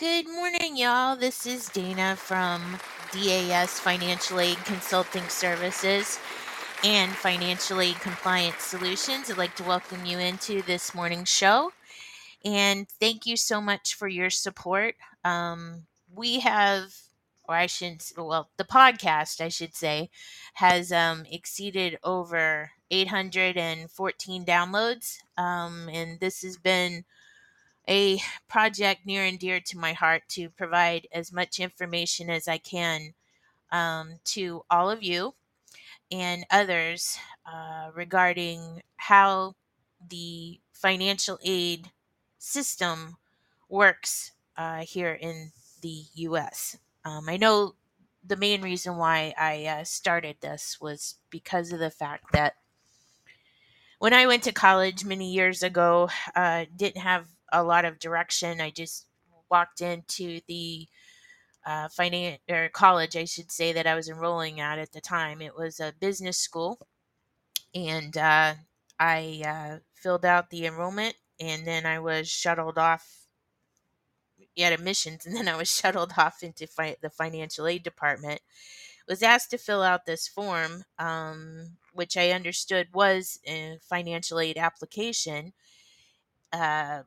Good morning, y'all. This is Dana from DAS Financial Aid Consulting Services and Financial Aid Compliance Solutions. I'd like to welcome you into this morning's show and thank you so much for your support. Um, we have, or I shouldn't, well, the podcast, I should say, has um, exceeded over 814 downloads. Um, and this has been a project near and dear to my heart to provide as much information as I can um, to all of you and others uh, regarding how the financial aid system works uh, here in the US. Um, I know the main reason why I uh, started this was because of the fact that when I went to college many years ago, uh, didn't have a lot of direction. I just walked into the uh, finance or college, I should say, that I was enrolling at at the time. It was a business school, and uh, I uh, filled out the enrollment, and then I was shuttled off at admissions, and then I was shuttled off into fi- the financial aid department. Was asked to fill out this form, um, which I understood was a financial aid application. Uh,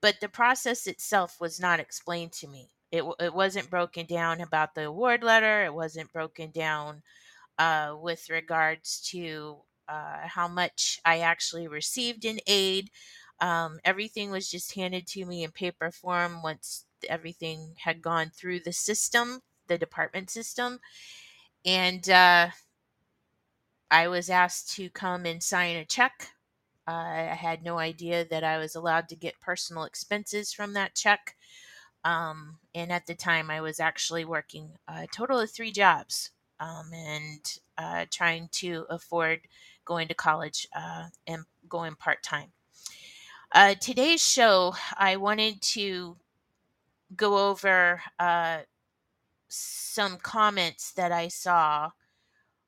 but the process itself was not explained to me. It, it wasn't broken down about the award letter. It wasn't broken down uh, with regards to uh, how much I actually received in aid. Um, everything was just handed to me in paper form once everything had gone through the system, the department system. And uh, I was asked to come and sign a check I had no idea that I was allowed to get personal expenses from that check. Um, and at the time, I was actually working a total of three jobs um, and uh, trying to afford going to college uh, and going part time. Uh, today's show, I wanted to go over uh, some comments that I saw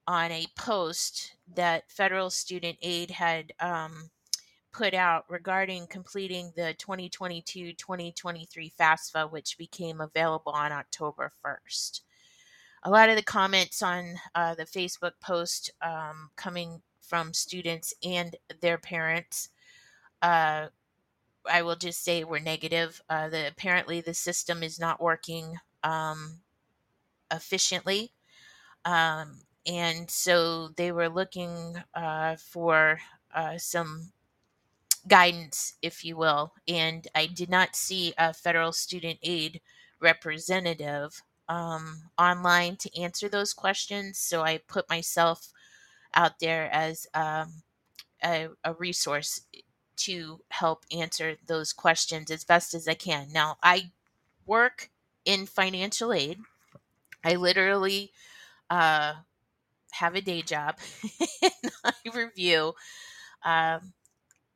on a post that Federal Student Aid had um, put out regarding completing the 2022 2023 FAFSA, which became available on October 1st. A lot of the comments on uh, the Facebook post um, coming from students and their parents. Uh, I will just say were negative. Uh, the, apparently, the system is not working um, efficiently. Um, and so they were looking uh, for uh, some guidance, if you will. And I did not see a federal student aid representative um, online to answer those questions. So I put myself out there as um, a, a resource to help answer those questions as best as I can. Now, I work in financial aid. I literally uh, have a day job and I review um,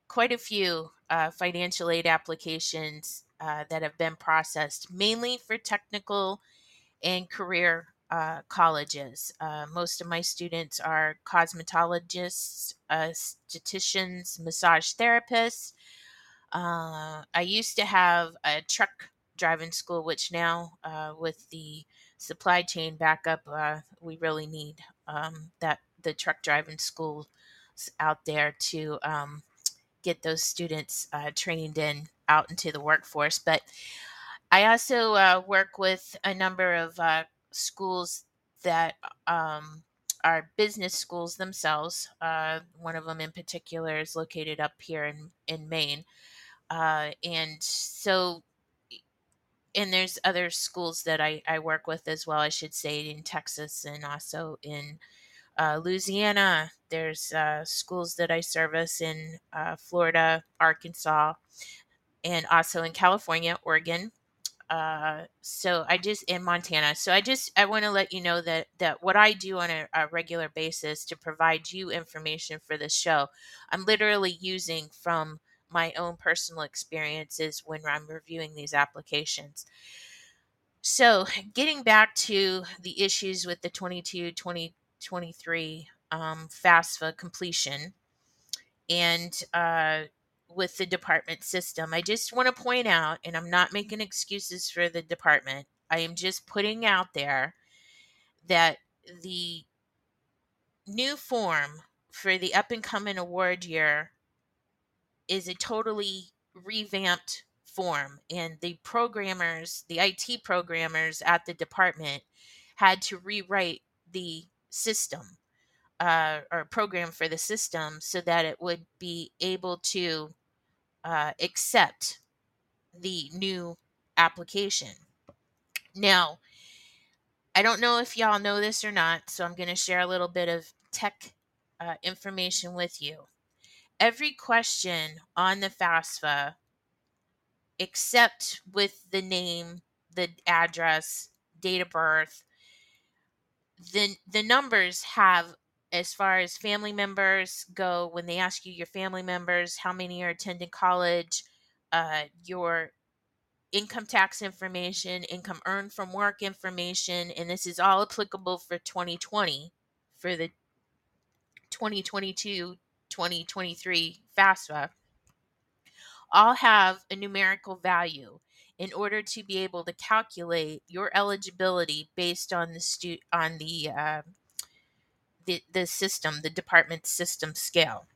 quite a few uh, financial aid applications uh, that have been processed, mainly for technical and career uh, colleges. Uh, most of my students are cosmetologists, estheticians, massage therapists. Uh, I used to have a truck driving school, which now, uh, with the supply chain backup, we really need um, that the truck driving schools out there to um, get those students uh, trained in out into the workforce. But I also uh, work with a number of uh, schools that um, are business schools themselves. Uh, one of them in particular is located up here in, in Maine. Uh, and so, and there's other schools that I, I work with as well, I should say, in Texas and also in uh, Louisiana. There's uh, schools that I service in uh, Florida, Arkansas, and also in California, Oregon. Uh, so I just in Montana. So I just I want to let you know that that what I do on a, a regular basis to provide you information for this show, I'm literally using from my own personal experiences when I'm reviewing these applications. So, getting back to the issues with the 22 20 23 um, FAFSA completion. And uh, with the department system. I just want to point out, and I'm not making excuses for the department, I am just putting out there that the new form for the up and coming award year is a totally revamped form and the programmers the IT programmers at the department had to rewrite the system uh, or program for the system so that it would be able to uh, accept the new application. Now, I don't know if y'all know this or not, so I'm going to share a little bit of tech uh, information with you. Every question on the FAFSA, except with the name, the address, date of birth, the the numbers have as far as family members go when they ask you your family members how many are attending college uh, your income tax information income earned from work information and this is all applicable for 2020 for the 2022 2023 FAFSA all have a numerical value in order to be able to calculate your eligibility based on the stu- on the uh, the, the system, the department system scale.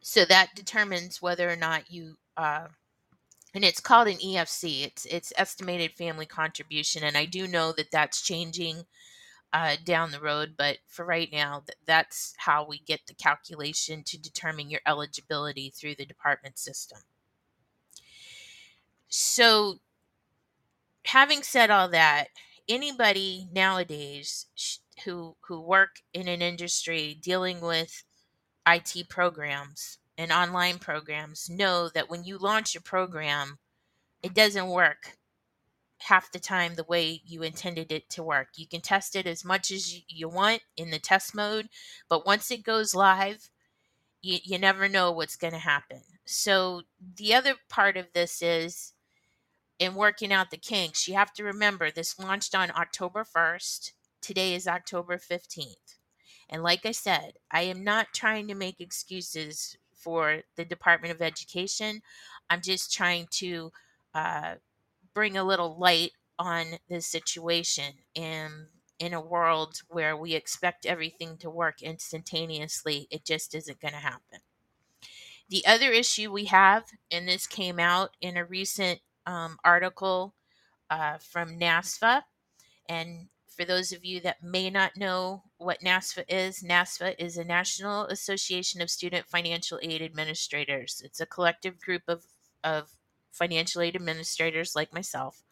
So that determines whether or not you, uh, and it's called an EFC. It's it's estimated family contribution, and I do know that that's changing uh, down the road. But for right now, th- that's how we get the calculation to determine your eligibility through the department system. So, having said all that, anybody nowadays who who work in an industry dealing with IT programs and online programs know that when you launch a program, it doesn't work half the time the way you intended it to work. You can test it as much as you want in the test mode, but once it goes live, you, you never know what's going to happen. So, the other part of this is in working out the kinks, you have to remember this launched on October 1st. Today is October 15th. And like I said, I am not trying to make excuses for the Department of Education. I'm just trying to uh, bring a little light on this situation and in a world where we expect everything to work instantaneously, it just isn't going to happen. The other issue we have, and this came out in a recent um, article uh, from NASFAA. And for those of you that may not know what NASFAA is, NASFAA is a National Association of Student Financial Aid Administrators. It's a collective group of, of financial aid administrators like myself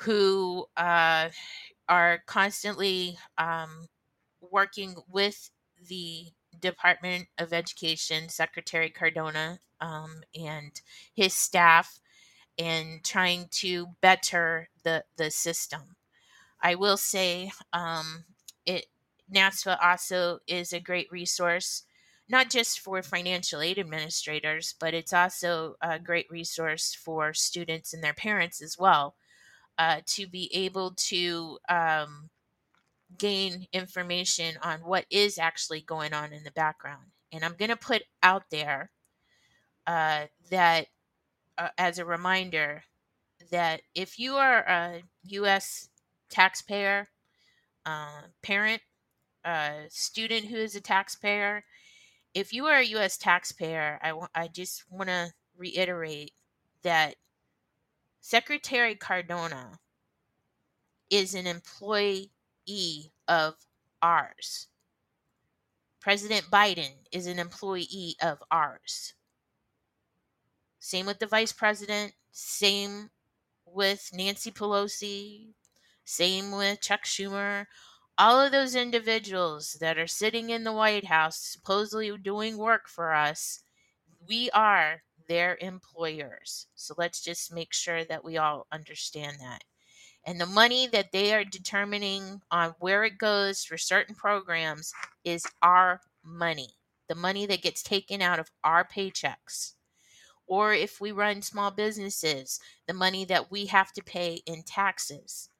who uh, are constantly um, working with the Department of Education, Secretary Cardona, um, and his staff in trying to better the the system. I will say um, it NASFAA also is a great resource, not just for financial aid administrators, but it's also a great resource for students and their parents as well uh, to be able to um, gain information on what is actually going on in the background. And I'm going to put out there uh, that uh, as a reminder that if you are a U.S. taxpayer, uh, parent, student who is a taxpayer, if you are a U.S. taxpayer, I, w- I just want to reiterate that Secretary Cardona is an employee of ours. President Biden is an employee of ours. Same with the vice president. Same with Nancy Pelosi. Same with Chuck Schumer. All of those individuals that are sitting in the White House, supposedly doing work for us, we are their employers. So let's just make sure that we all understand that. And the money that they are determining on where it goes for certain programs is our money, the money that gets taken out of our paychecks or if we run small businesses, the money that we have to pay in taxes.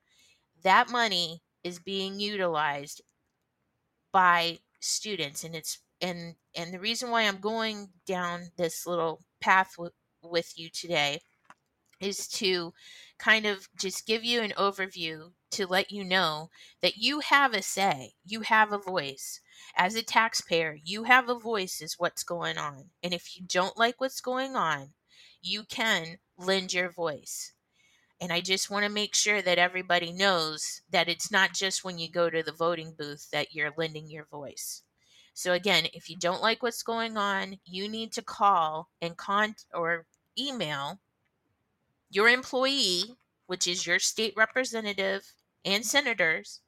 That money is being utilized by students and it's and and the reason why I'm going down this little path w- with you today is to kind of just give you an overview to let you know that you have a say, you have a voice. As a taxpayer, you have a voice, is what's going on. And if you don't like what's going on, you can lend your voice. And I just want to make sure that everybody knows that it's not just when you go to the voting booth that you're lending your voice. So again, if you don't like what's going on, you need to call and con or email your employee, which is your state representative and senators,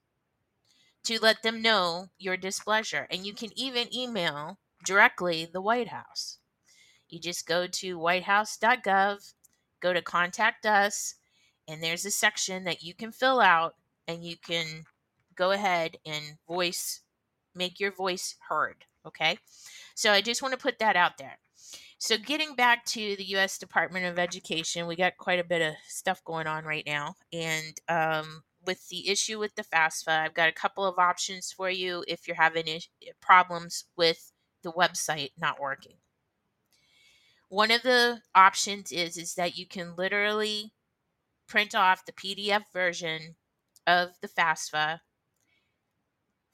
to let them know your displeasure. And you can even email directly the White House. You just go to whitehouse.gov, go to contact us, and there's a section that you can fill out and you can go ahead and voice make your voice heard okay? So i just want to put that out there. So getting back to the u.s department of education we got quite a bit of stuff going on right now and um, with the issue with the fafsa i've got a couple of options for you if you're having is- problems with the website not working. One of the options is is that you can literally print off the PDF version of the FAFSA,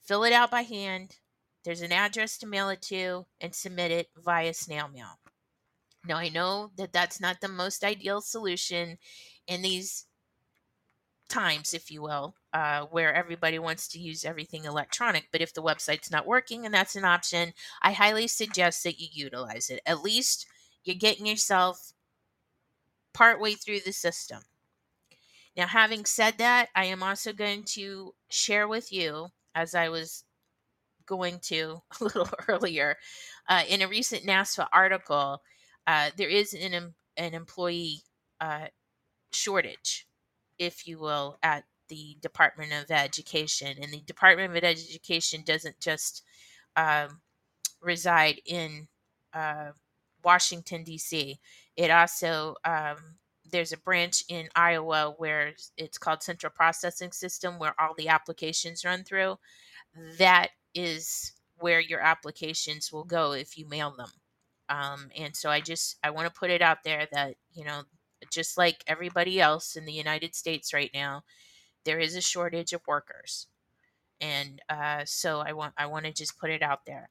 fill it out by hand. There's an address to mail it to, and submit it via snail mail. Now, I know that that's not the most ideal solution in these times, if you will, uh, where everybody wants to use everything electronic. But if the website's not working and that's an option, I highly suggest that you utilize it. At least you're getting yourself partway through the system. Now, having said that, I am also going to share with you, as I was going to a little earlier, uh, in a recent NASFAA article, uh, there is an, an employee uh, shortage, if you will, at the Department of Education. And the Department of Education doesn't just um, reside in uh, Washington, D.C., it also um, there's a branch in Iowa where it's called Central Processing System, where all the applications run through. That is where your applications will go if you mail them. Um, and so I just I want to put it out there that you know just like everybody else in the United States right now, there is a shortage of workers, and uh, so I want I want to just put it out there.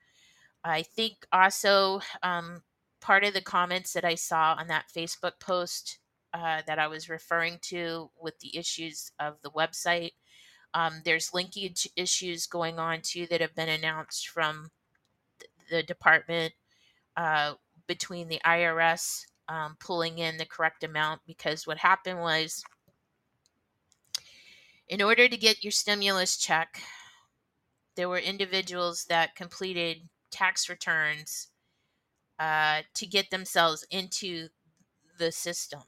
I think also um, part of the comments that I saw on that Facebook post uh, that I was referring to with the issues of the website. Um, there's linkage issues going on too that have been announced from the department uh, between the IRS um, pulling in the correct amount because what happened was in order to get your stimulus check, there were individuals that completed tax returns uh, to get themselves into the system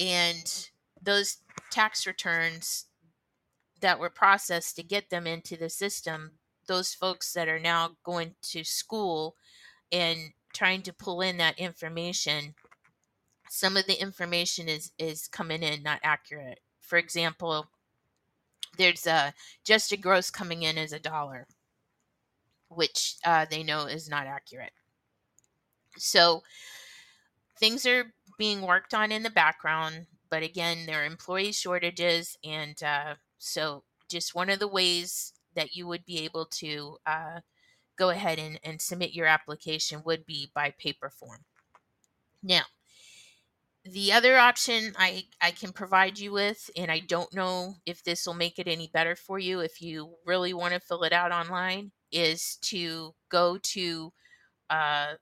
and those tax returns that were processed to get them into the system those folks that are now going to school and trying to pull in that information some of the information is is coming in not accurate. For example there's a just a gross coming in as a dollar which uh, they know is not accurate. So things are being worked on in the background, but again, there are employee shortages, and uh, so just one of the ways that you would be able to uh, go ahead and, and submit your application would be by paper form. Now, the other option I, I can provide you with, and I don't know if this will make it any better for you if you really want to fill it out online, is to go to uh,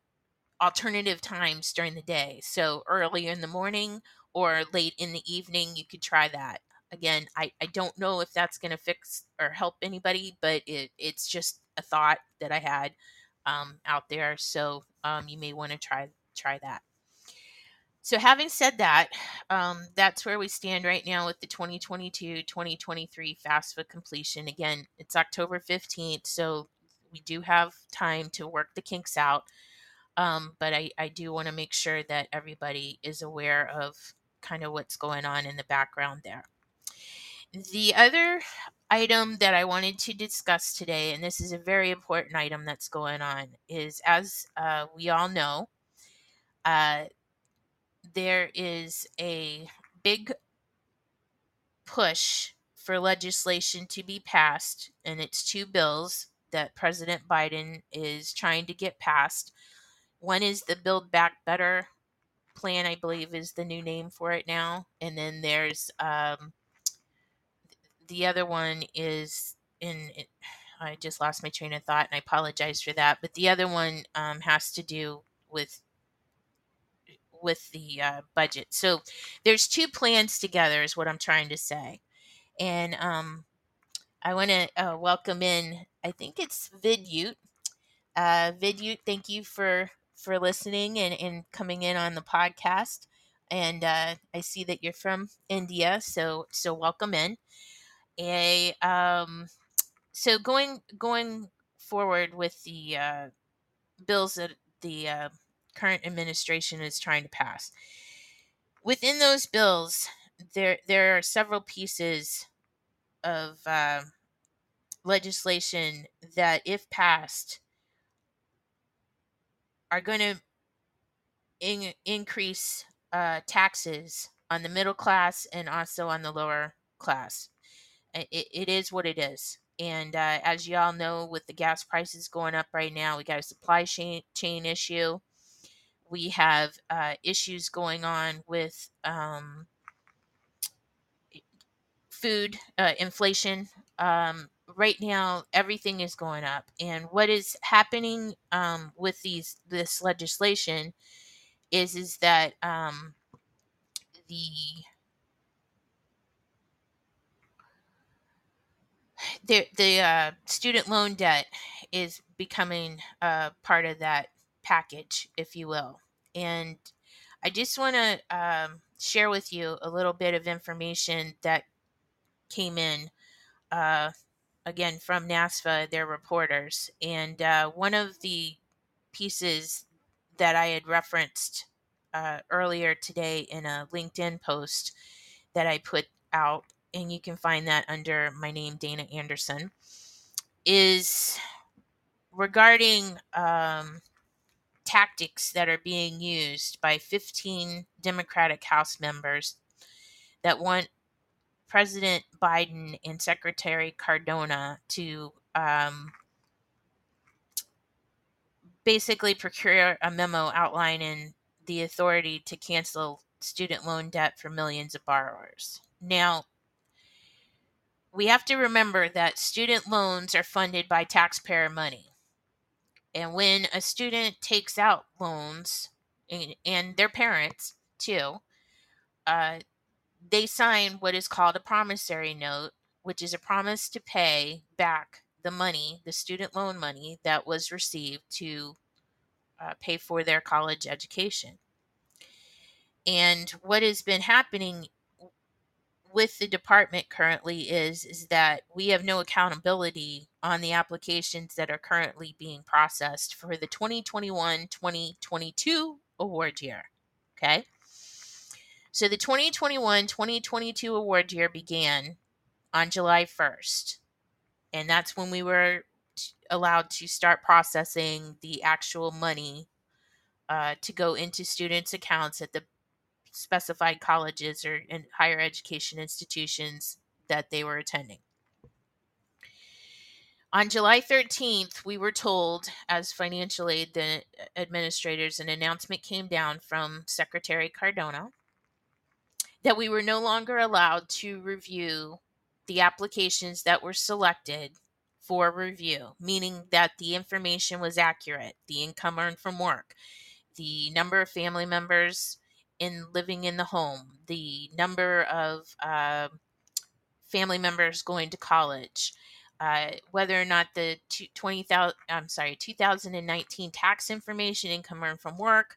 alternative times during the day. So early in the morning or late in the evening, you could try that. Again, I, I don't know if that's going to fix or help anybody, but it, it's just a thought that I had um, out there. So um, you may want to try try that. So having said that, um, that's where we stand right now with the 2022-2023 FAFSA completion. Again, it's October 15th, so we do have time to work the kinks out. Um, but I, I do want to make sure that everybody is aware of kind of what's going on in the background there. The other item that I wanted to discuss today, and this is a very important item that's going on, is as uh, we all know, uh, there is a big push for legislation to be passed, and it's two bills that President Biden is trying to get passed. One is the Build Back Better plan, I believe, is the new name for it now, and then there's um, the other one is in. It, I just lost my train of thought, and I apologize for that. But the other one um, has to do with with the uh, budget. So there's two plans together, is what I'm trying to say. And um, I want to uh, welcome in. I think it's Vidyut. Uh, Vidyut, thank you for for listening and, and coming in on the podcast. And uh, I see that you're from India, so so welcome in. A um, so going going forward with the uh, bills that the uh, current administration is trying to pass. Within those bills, there there are several pieces of uh, legislation that, if passed, are going to in- increase uh, taxes on the middle class and also on the lower class. It, it is what it is. And uh, as you all know, with the gas prices going up right now, we got a supply chain, chain issue. We have uh, issues going on with um, food uh, inflation. Um, right now, everything is going up, and what is happening um, with these this legislation is is that um, the the the uh, student loan debt is becoming uh, part of that package, if you will. And I just want to um, share with you a little bit of information that came in, uh, again, from NASFAA, their reporters. And uh, one of the pieces that I had referenced uh, earlier today in a LinkedIn post that I put out, and you can find that under my name, Dana Anderson, is regarding um, tactics that are being used by 15 Democratic House members that want President Biden and Secretary Cardona to um, basically procure a memo outlining the authority to cancel student loan debt for millions of borrowers. Now, we have to remember that student loans are funded by taxpayer money. And when a student takes out loans, and, and their parents too, uh, they sign what is called a promissory note, which is a promise to pay back the money, the student loan money that was received to uh, pay for their college education. And what has been happening with the department currently is is that we have no accountability on the applications that are currently being processed for the 2021-2022 award year. Okay? So the 2021-2022 award year began on July 1st. And that's when we were allowed to start processing the actual money uh, to go into students' accounts at the specified colleges or in higher education institutions that they were attending. On July 13th, we were told, as financial aid administrators, an announcement came down from Secretary Cardona that we were no longer allowed to review the applications that were selected for review, meaning that the information was accurate, the income earned from work, the number of family members in living in the home, the number of uh, family members going to college, uh, whether or not the 20,000 I'm sorry 2019 tax information, income earned from work,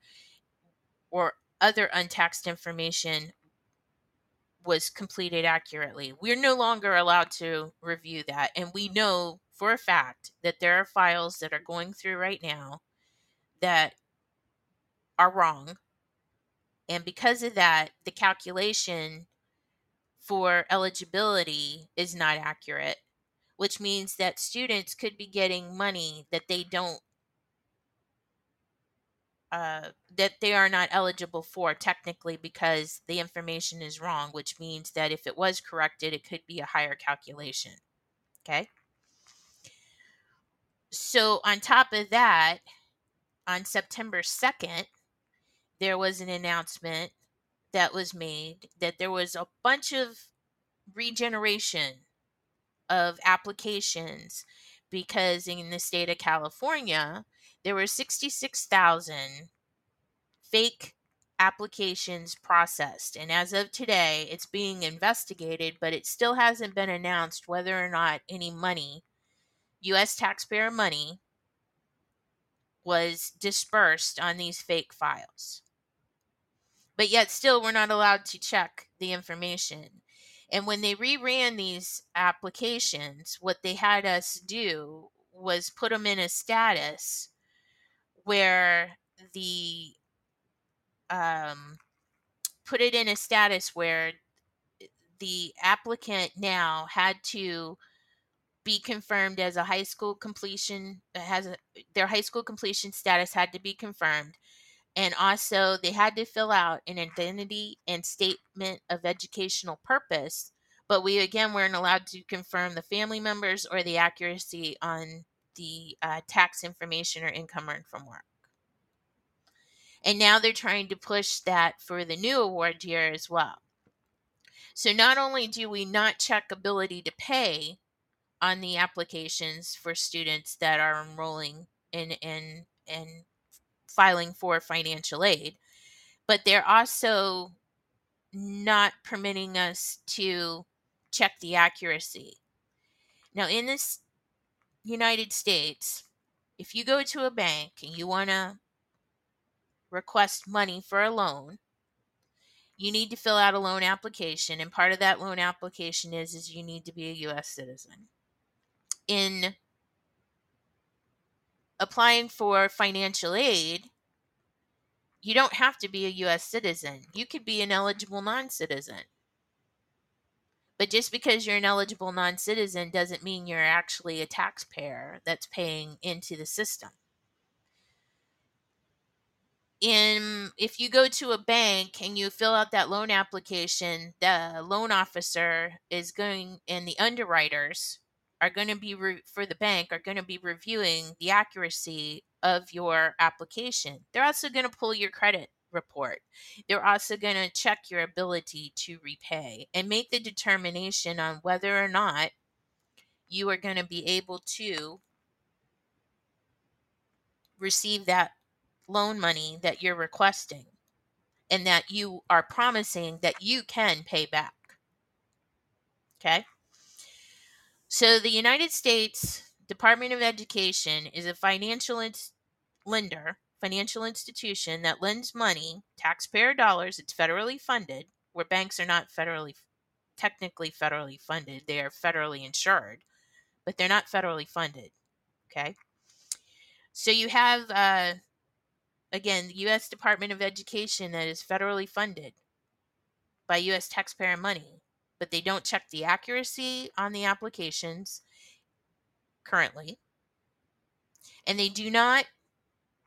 or other untaxed information was completed accurately. We're no longer allowed to review that. And we know for a fact that there are files that are going through right now that are wrong. And because of that, the calculation for eligibility is not accurate, which means that students could be getting money that they don't uh, that they are not eligible for technically because the information is wrong, which means that if it was corrected, it could be a higher calculation. Okay. So, on top of that, on September 2nd, there was an announcement that was made that there was a bunch of regeneration of applications because in the state of California, there were 66,000 fake applications processed. And as of today, it's being investigated, but it still hasn't been announced whether or not any money, U.S. taxpayer money, was dispersed on these fake files. But yet, still, we're not allowed to check the information. And when they reran these applications, what they had us do was put them in a status where the um, put it in a status where the applicant now had to be confirmed as a high school completion has a, their high school completion status had to be confirmed. And also they had to fill out an identity and statement of educational purpose but we again weren't allowed to confirm the family members or the accuracy on the uh, tax information or income earned from work. And now they're trying to push that for the new award year as well. So not only do we not check ability to pay on the applications for students that are enrolling in in in filing for financial aid but they're also not permitting us to check the accuracy. Now in this united states if you go to a bank and you want to request money for a loan you need to fill out a loan application and part of that loan application is is you need to be a US citizen in applying for financial aid, you don't have to be a U.S. citizen. You could be an eligible non citizen. But just because you're an eligible non citizen doesn't mean you're actually a taxpayer that's paying into the system in if you go to a bank and you fill out that loan application the loan officer is going and the underwriters are going to be re- for the bank are going to be reviewing the accuracy of your application. They're also going to pull your credit report. They're also going to check your ability to repay and make the determination on whether or not you are going to be able to receive that loan money that you're requesting and that you are promising that you can pay back. Okay? So, the United States Department of Education is a financial lender, financial institution that lends money, taxpayer dollars, it's federally funded, where banks are not federally, technically federally funded, they are federally insured, but they're not federally funded. Okay. So, you have, uh, again, the U.S. Department of Education that is federally funded by U.S. taxpayer money but they don't check the accuracy on the applications currently. And they do not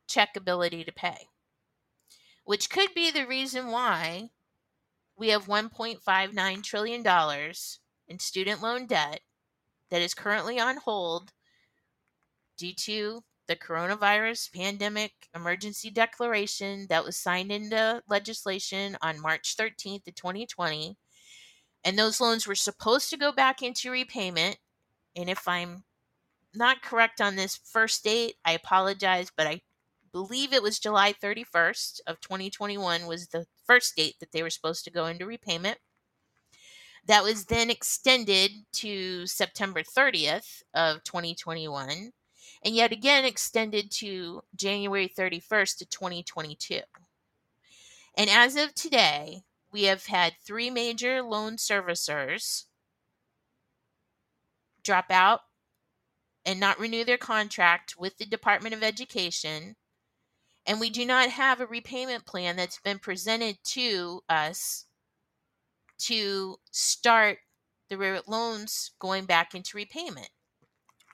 check ability to pay, which could be the reason why we have $1.59 trillion in student loan debt that is currently on hold due to the coronavirus pandemic emergency declaration that was signed into legislation on March 13th of 2020 and those loans were supposed to go back into repayment. And if I'm not correct on this first date, I apologize, but I believe it was July 31st of 2021 was the first date that they were supposed to go into repayment. That was then extended to September 30th of 2021 and yet again extended to January 31st of 2022. And as of today, we have had three major loan servicers drop out and not renew their contract with the Department of Education. And we do not have a repayment plan that's been presented to us to start the loans going back into repayment.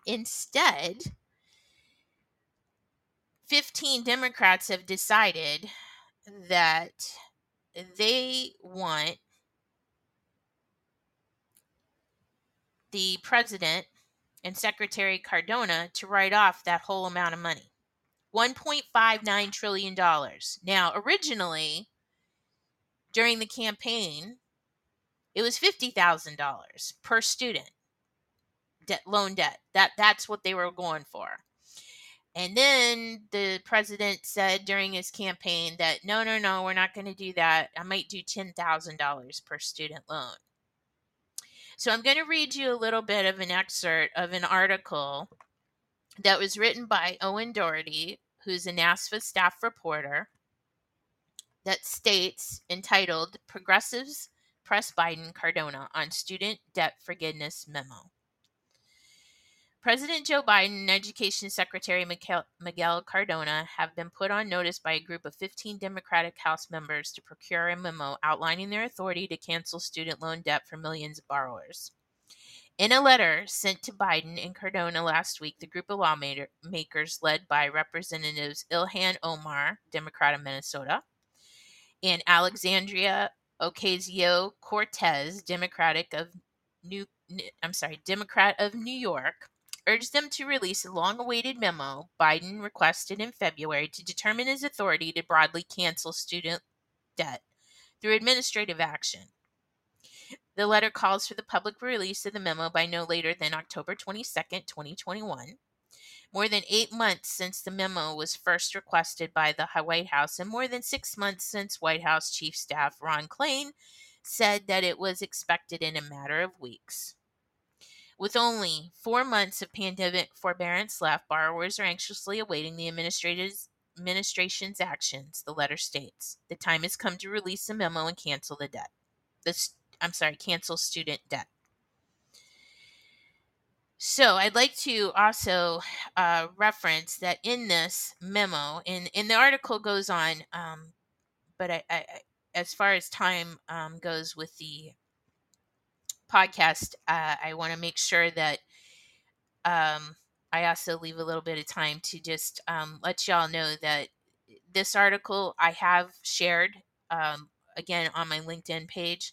Instead, 15 Democrats have decided that they want the president and Secretary Cardona to write off that whole amount of money. $1.59 trillion. Now, originally, during the campaign, it was $50,000 per student debt loan debt. That that's what they were going for. And then the president said during his campaign that no, no, no, we're not going to do that. I might do $10,000 per student loan. So I'm going to read you a little bit of an excerpt of an article that was written by Owen Daugherty, who's a NASFAA staff reporter, that states entitled Progressives Press Biden Cardona on Student Debt Forgiveness Memo. President Joe Biden and Education Secretary Miguel Cardona have been put on notice by a group of 15 Democratic House members to procure a memo outlining their authority to cancel student loan debt for millions of borrowers. In a letter sent to Biden and Cardona last week, the group of lawmakers, led by Representatives Ilhan Omar, Democrat of Minnesota, and Alexandria Ocasio Cortez, Democratic of New I'm sorry, Democrat of New York, urged them to release a long awaited memo Biden requested in February to determine his authority to broadly cancel student debt through administrative action. The letter calls for the public release of the memo by no later than October 22, 2021. More than eight months since the memo was first requested by the White House, and more than six months since White House Chief Staff Ron Klain said that it was expected in a matter of weeks. With only four months of pandemic forbearance left, borrowers are anxiously awaiting the administration's actions, the letter states. The time has come to release the memo and cancel the debt. This, I'm sorry, cancel student debt. So I'd like to also uh, reference that in this memo, and, and the article goes on, um, but I, I, as far as time um, goes with the podcast, uh, I want to make sure that um, I also leave a little bit of time to just um, let y'all know that this article I have shared um, again on my LinkedIn page.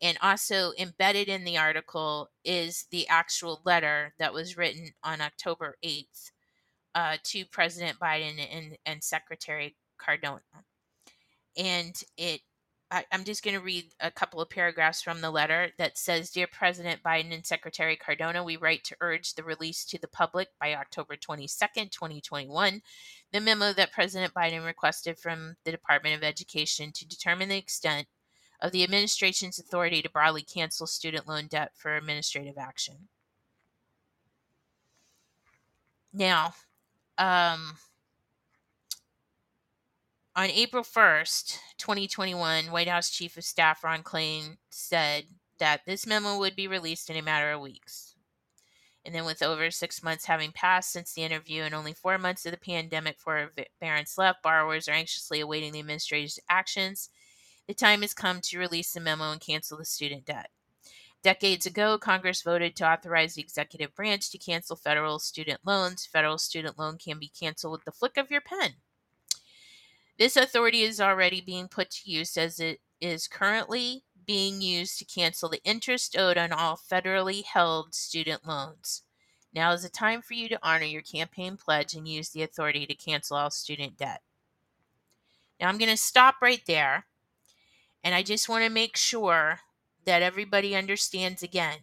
And also embedded in the article is the actual letter that was written on October 8th uh, to President Biden and, and Secretary Cardona. And it I, am just going to read a couple of paragraphs from the letter that says Dear President Biden and Secretary Cardona, we write to urge the release to the public by October 22nd, 2021, the memo that President Biden requested from the Department of Education to determine the extent of the administration's authority to broadly cancel student loan debt for administrative action. Now, um, on April 1st, 2021, White House Chief of Staff Ron Klain said that this memo would be released in a matter of weeks. And then, with over six months having passed since the interview and only four months of the pandemic for forbearance left, borrowers are anxiously awaiting the administration's actions. The time has come to release the memo and cancel the student debt. Decades ago, Congress voted to authorize the executive branch to cancel federal student loans. Federal student loan can be canceled with the flick of your pen. This authority is already being put to use as it is currently being used to cancel the interest owed on all federally held student loans. Now is the time for you to honor your campaign pledge and use the authority to cancel all student debt. Now I'm going to stop right there, and I just want to make sure that everybody understands again.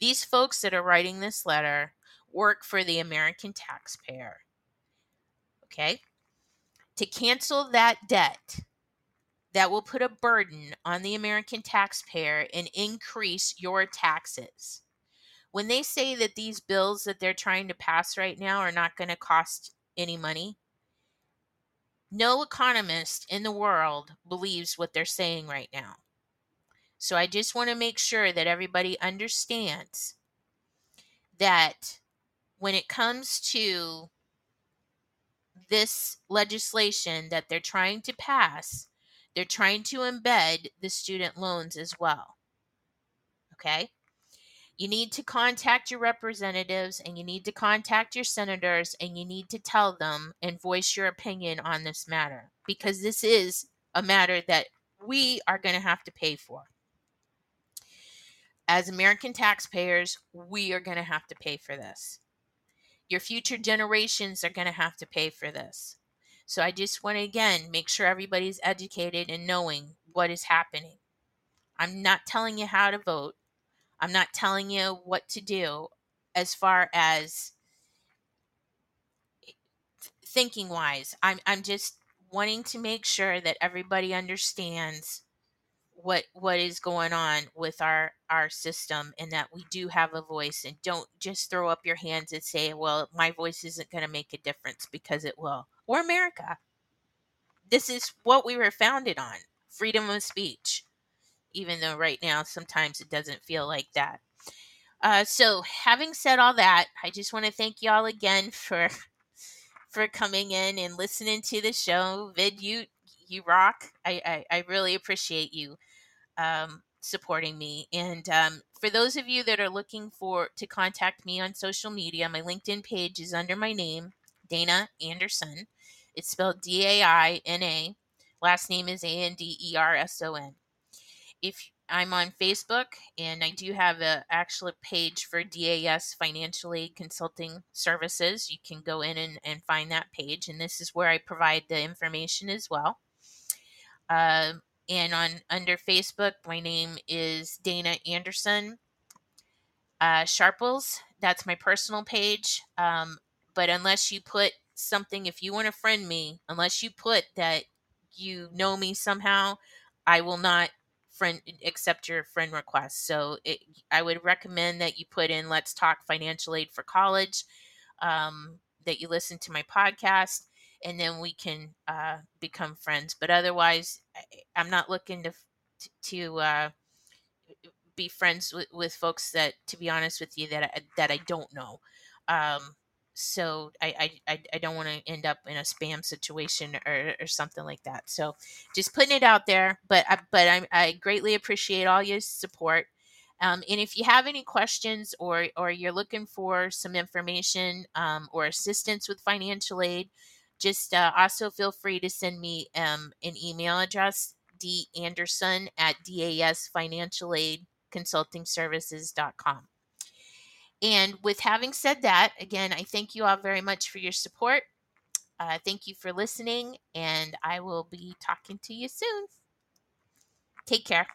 These folks that are writing this letter work for the American taxpayer. Okay? to cancel that debt that will put a burden on the American taxpayer and increase your taxes. When they say that these bills that they're trying to pass right now are not going to cost any money, no economist in the world believes what they're saying right now. So I just want to make sure that everybody understands that when it comes to this legislation that they're trying to pass They're trying to embed the student loans as well. Okay? You need to contact your representatives and you need to contact your senators and you need to tell them and voice your opinion on this matter because this is a matter that we are going to have to pay for. As American taxpayers, we are going to have to pay for this. Your future generations are going to have to pay for this. So I just want to again make sure everybody's educated and knowing what is happening. I'm not telling you how to vote. I'm not telling you what to do as far as thinking wise. I'm I'm just wanting to make sure that everybody understands what what is going on with our our system and that we do have a voice and don't just throw up your hands and say well my voice isn't going to make a difference because it will. We're america. This is what we were founded on freedom of speech even though right now sometimes it doesn't feel like that uh, so having said all that i just want to thank you all again for for coming in and listening to the show vid you you rock i i, I really appreciate you um, supporting me. And um, for those of you that are looking for to contact me on social media, my LinkedIn page is under my name, Daina Anderson. It's spelled D A I N A. Last name is A N D E R S O N. If I'm on Facebook, and I do have a actual page for DAS Financial Consulting Services. You can go in and, and find that page, and this is where I provide the information as well. Uh, and on under Facebook, my name is Daina Anderson. Uh, Sharples, that's my personal page. Um, but unless you put something, if you want to friend me, unless you put that you know me somehow, I will not friend accept your friend request. So it, I would recommend that you put in "Let's Talk Financial Aid for College," um, that you listen to my podcast, and then we can uh, become friends. But otherwise, I, am not looking to to uh, be friends with, with folks that, to be honest with you, that I, that I don't know. Um, so I, I, I don't want to end up in a spam situation or, or something like that. So just putting it out there. But I, but I, I greatly appreciate all your support. Um, and if you have any questions or or you're looking for some information um, or assistance with financial aid, just uh, also feel free to send me um, an email address, d anderson at dasfinancialaidconsultingservices.com. And with having said that, again, I thank you all very much for your support. Uh, thank you for listening, and I will be talking to you soon. Take care.